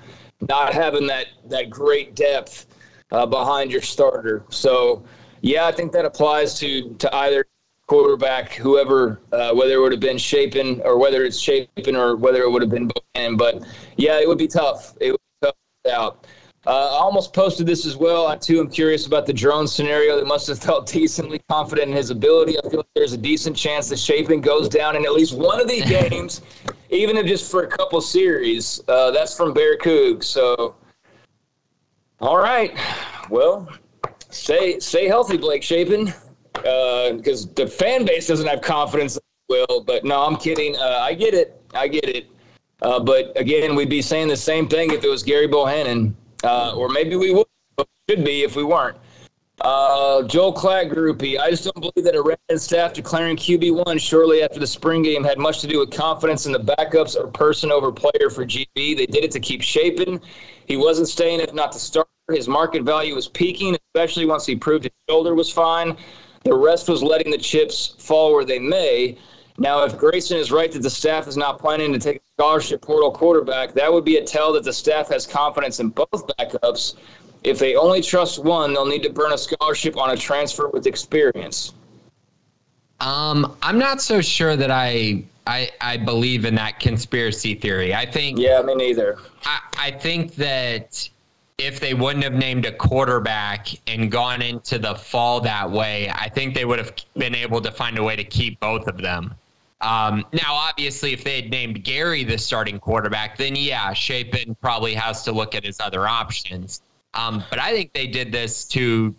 not having that that great depth uh, behind your starter. So, yeah, I think that applies to to either quarterback, whoever, uh, whether it would have been Shapen or whether it's Shapen or whether it would have been Bohanon. But yeah, it would be tough. It would be tough out. Uh, I almost posted this as well. I too am curious about the drone scenario. That must have felt decently confident in his ability. I feel like there's a decent chance that Shapen goes down in at least one of these games, even if just for a couple series. Uh, that's from Bear Coog. So, all right. Well, stay stay healthy, Blake Shapen because uh, the fan base doesn't have confidence will. But no, I'm kidding. Uh, I get it. I get it. Uh, but again, we'd be saying the same thing if it was Gary Bohanon, uh, or maybe we would. Should be if we weren't. Uh, Joel Klatt groupie. I just don't believe that a red staff declaring QB one shortly after the spring game had much to do with confidence in the backups or person over player for GB. They did it to keep Shapen. He wasn't staying if not to start. His market value was peaking, especially once he proved his shoulder was fine. The rest was letting the chips fall where they may. Now, if Grayson is right that the staff is not planning to take a scholarship portal quarterback, that would be a tell that the staff has confidence in both backups. If they only trust one, they'll need to burn a scholarship on a transfer with experience. Um, I'm not so sure that I I, I believe in that conspiracy theory. I think. Yeah, me neither. I, I think that if they wouldn't have named a quarterback and gone into the fall that way, I think they would have been able to find a way to keep both of them. Um, now, obviously, if they had named Gary the starting quarterback, then yeah, Shapen probably has to look at his other options. Um, but I think they did this to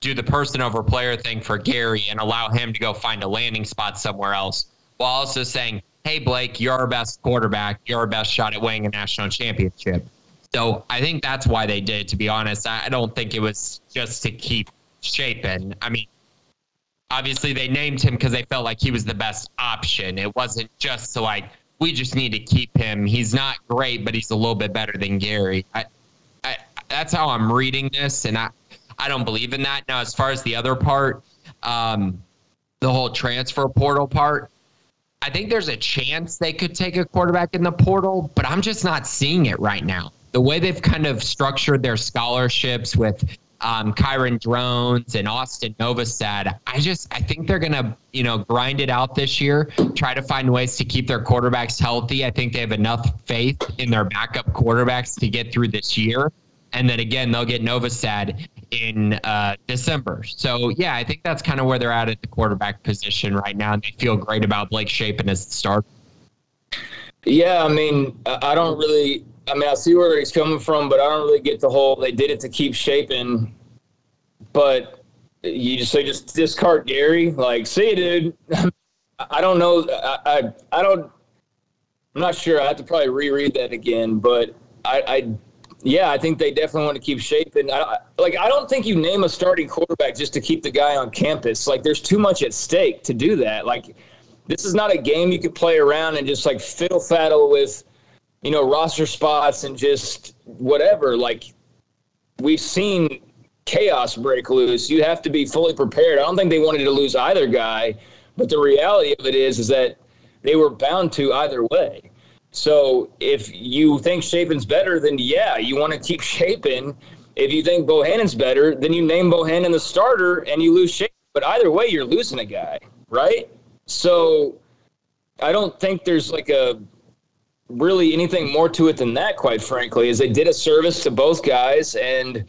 do the person over player thing for Gary and allow him to go find a landing spot somewhere else while also saying, hey, Blake, you're our best quarterback. You're our best shot at winning a national championship. So I think that's why they did. To be honest, I don't think it was just to keep Shapen. I mean, obviously they named him because they felt like he was the best option. It wasn't just so like we just need to keep him. He's not great, but he's a little bit better than Gary. I, I, that's how I'm reading this, and I, I don't believe in that. Now, as far as the other part, um, the whole transfer portal part, I think there's a chance they could take a quarterback in the portal, but I'm just not seeing it right now the way they've kind of structured their scholarships with um, Kyron Drones and Austin Novosad, I just I think they're gonna you know grind it out this year, try to find ways to keep their quarterbacks healthy. I think they have enough faith in their backup quarterbacks to get through this year, and then again they'll get Novosad in uh, December. So yeah, I think that's kind of where they're at at the quarterback position right now, and they feel great about Blake Shapen as the starter. Yeah, I mean, I don't really I mean, I see where he's coming from, but I don't really get the whole. They did it to keep Shapen. but you just say just discard Gary, Like, see, dude. I don't know. I, I, I don't. I'm not sure. I have to probably reread that again, but I, I yeah, I think they definitely want to keep Shapen. I, like, I don't think you name a starting quarterback just to keep the guy on campus. Like, there's too much at stake to do that. Like, this is not a game you could play around and just like fiddle faddle with you know, roster spots and just whatever. Like we've seen chaos break loose. You have to be fully prepared. I don't think they wanted to lose either guy, but the reality of it is is that they were bound to either way. So if you think Shapen's better, then yeah, you want to keep Shapen. If you think Bohanon's better, then you name Bohanon the starter and you lose Shapen. But either way, you're losing a guy, right? So I don't think there's like a really anything more to it than that, quite frankly, is they did a service to both guys and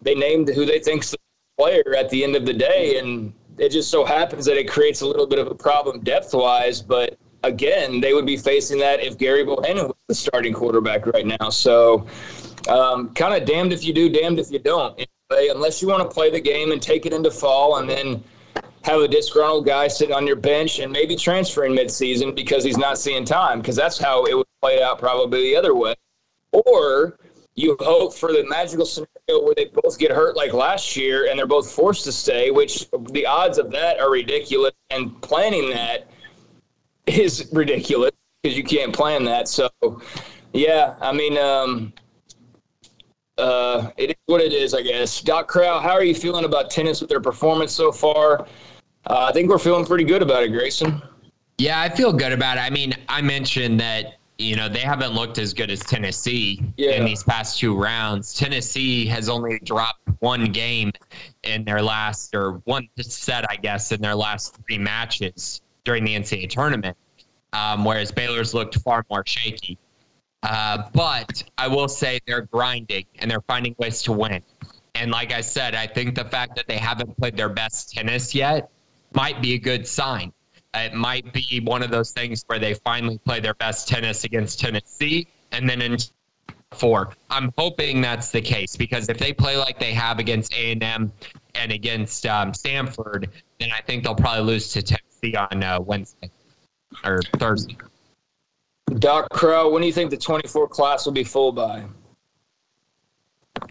they named who they think's the player at the end of the day. And it just so happens that it creates a little bit of a problem depth wise. But again, they would be facing that if Gary Bohanon was the starting quarterback right now. So um, kind of damned if you do, damned if you don't. Anyway, unless you want to play the game and take it into fall and then have a disgruntled guy sitting on your bench and maybe transferring midseason because he's not seeing time because that's how it would play out probably the other way. Or you hope for the magical scenario where they both get hurt like last year and they're both forced to stay, which the odds of that are ridiculous. And planning that is ridiculous because you can't plan that. So, yeah, I mean, um, uh, it is what it is, I guess. Doc Crow, how are you feeling about tennis with their performance so far? Uh, I think we're feeling pretty good about it, Grayson. Yeah, I feel good about it. I mean, I mentioned that you know, they haven't looked as good as Tennessee Yeah. in these past two rounds. Tennessee has only dropped one game in their last, or one set, I guess, in their last three matches during the NCAA tournament, um, whereas Baylor's looked far more shaky. Uh, but I will say they're grinding and they're finding ways to win. And like I said, I think the fact that they haven't played their best tennis yet might be a good sign. It might be one of those things where they finally play their best tennis against Tennessee and then in four. I'm hoping that's the case because if they play like they have against A&M and against um, Stanford, then I think they'll probably lose to Tennessee on uh, Wednesday or Thursday. Doc Crow, when do you think the 24 class will be full by?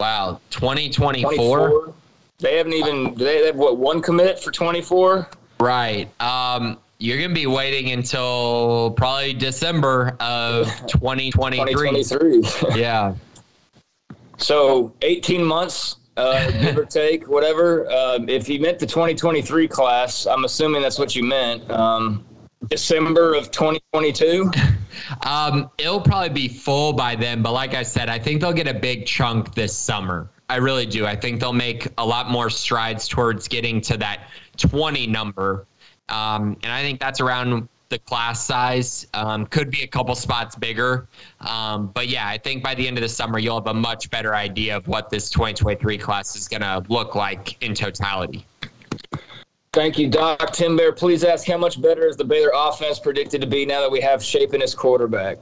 Wow, 2024? They haven't even, they have what, one commit for 24? Right. Um, you're going to be waiting until probably December of 2023. 2023. Yeah. So 18 months, uh, give or take, whatever. Uh, if you meant the 2023 class, I'm assuming that's what you meant. Um, December of 2022. Um, it'll probably be full by then, but like I said, I think they'll get a big chunk this summer. I really do. I think they'll make a lot more strides towards getting to that 20 number. Um, and I think that's around the class size. Um, could be a couple spots bigger. Um, but yeah, I think by the end of the summer, you'll have a much better idea of what this 2023 class is going to look like in totality. Thank you, Doc. Tim Bear, please ask how much better is the Baylor offense predicted to be now that we have Shapen as quarterback?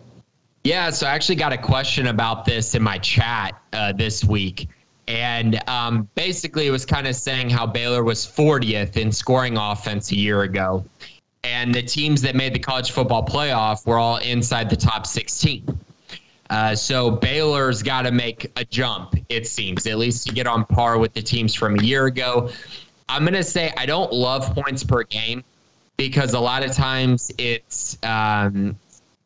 Yeah, so I actually got a question about this in my chat uh, this week. And um, basically, it was kind of saying how Baylor was 40th in scoring offense a year ago. And the teams that made the college football playoff were all inside the top 16. Uh, so Baylor's got to make a jump, it seems, at least to get on par with the teams from a year ago. I'm going to say I don't love points per game because a lot of times it's um,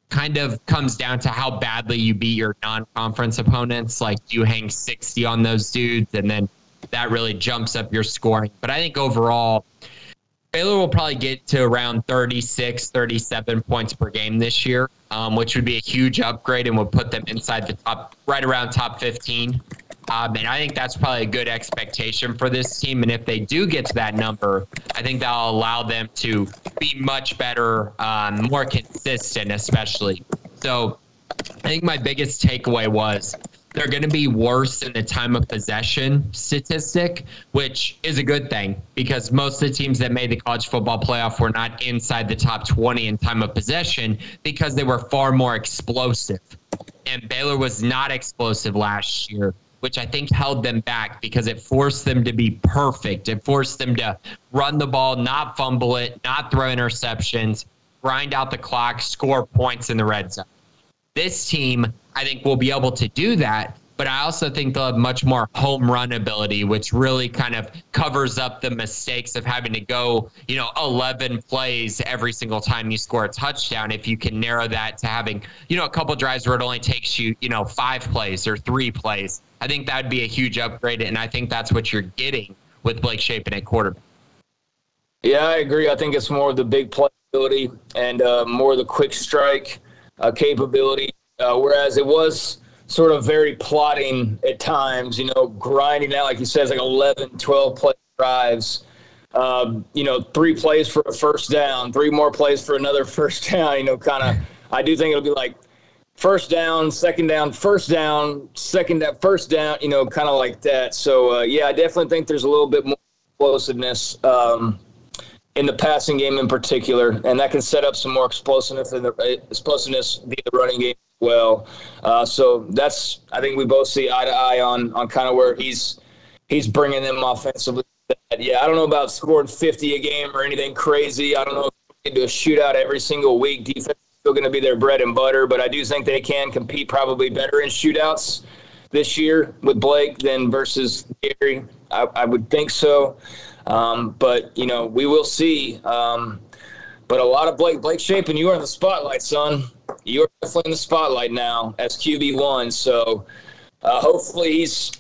kind of comes down to how badly you beat your non-conference opponents. Like you hang 60 on those dudes, and then that really jumps up your scoring. But I think overall, Baylor will probably get to around 36, 37 points per game this year, um, which would be a huge upgrade and would put them inside the top, right around top 15. Um, and I think that's probably a good expectation for this team. And if they do get to that number, I think that'll allow them to be much better, um, more consistent, especially. So I think my biggest takeaway was they're going to be worse in the time of possession statistic, which is a good thing because most of the teams that made the college football playoff were not inside the top 20 in time of possession because they were far more explosive. And Baylor was not explosive last year which I think held them back because it forced them to be perfect. It forced them to run the ball, not fumble it, not throw interceptions, grind out the clock, score points in the red zone. This team, I think, will be able to do that. But I also think they'll have much more home run ability, which really kind of covers up the mistakes of having to go, you know, 11 plays every single time you score a touchdown. If you can narrow that to having, you know, a couple drives where it only takes you, you know, five plays or three plays, I think that'd be a huge upgrade. And I think that's what you're getting with Blake Shapen at quarterback. Yeah, I agree. I think it's more of the big playability and uh, more of the quick strike uh, capability, uh, whereas it was sort of very plotting at times, you know, grinding out, like he says, like 11, 12 play drives. Um, you know, three plays for a first down, three more plays for another first down, you know, kind of. I do think it'll be like first down, second down, first down, second down, first down, you know, kind of like that. So, uh, yeah, I definitely think there's a little bit more explosiveness um, in the passing game in particular, and that can set up some more explosiveness in the explosiveness via the running game well. Uh, so that's I think we both see eye to eye on on kind of where he's he's bringing them offensively. Yeah, I don't know about scoring 50 a game or anything crazy. I don't know if we do a shootout every single week. Defense still going to be their bread and butter, but I do think they can compete probably better in shootouts this year with Blake than versus Gary. I, I would think so. Um, but, you know, we will see. Um, but a lot of Blake, Blake Shapen, you are in the spotlight, son. You are definitely in the spotlight now as QB1. So uh, hopefully he's,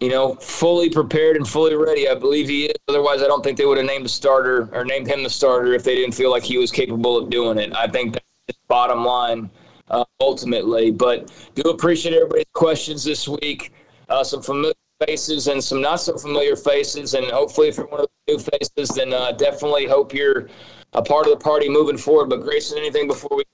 you know, fully prepared and fully ready. I believe he is. Otherwise, I don't think they would have named the starter or named him the starter if they didn't feel like he was capable of doing it. I think that's the bottom line. uh, ultimately. But do appreciate everybody's questions this week. Uh, some familiar faces and some not so familiar faces, and hopefully, if you're one of the new faces, then uh, definitely hope you're a part of the party moving forward. But Grayson, anything before we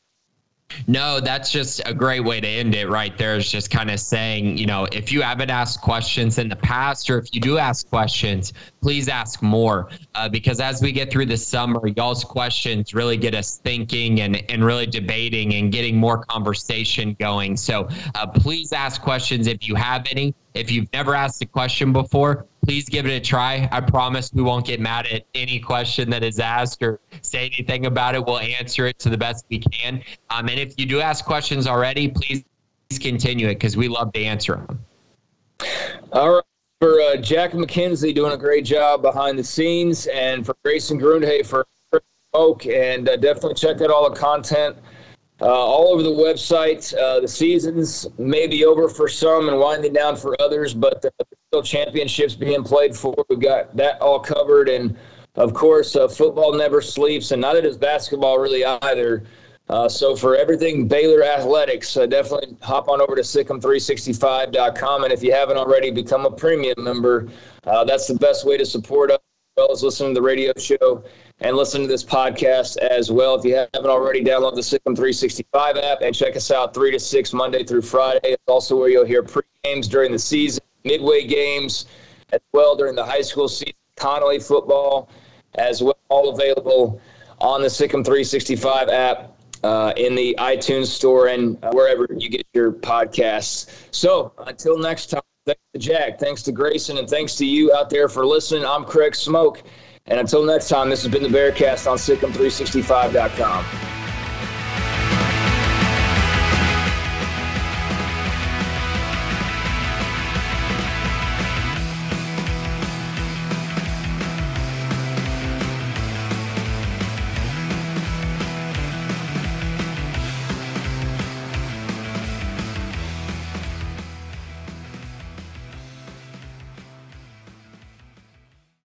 no, that's just a great way to end it right there. Is just kind of saying, you know, if you haven't asked questions in the past, or if you do ask questions, please ask more. Uh, because as we get through the summer, y'all's questions really get us thinking and, and really debating and getting more conversation going. So uh, please ask questions if you have any. If you've never asked a question before, please give it a try. I promise we won't get mad at any question that is asked or say anything about it. We'll answer it to the best we can. Um, and if you do ask questions already, please continue it because we love to answer them. All right. For uh, Jack McKenzie doing a great job behind the scenes, and for Grayson Grundhay for Oak, and uh, definitely check out all the content uh, all over the website. Uh, the seasons may be over for some and winding down for others, but the still championships being played for. We've got that all covered, and of course, uh, football never sleeps, and neither does basketball really either. Uh, so for everything Baylor athletics, uh, definitely hop on over to sicem365.com, and if you haven't already, become a premium member. Uh, that's the best way to support us, as well as listen to the radio show and listen to this podcast as well. If you haven't already, download the SicEm 365 app and check us out 3 to 6 Monday through Friday. It's also where you'll hear pre games during the season, midway games as well during the high school season, Connally football as well, all available on the SicEm 365 app. Uh, in the iTunes store and wherever you get your podcasts. So until next time, thanks to Jack, thanks to Grayson, and thanks to you out there for listening. I'm Craig Smoak. And until next time, this has been the Bearcast on SicEm365.com.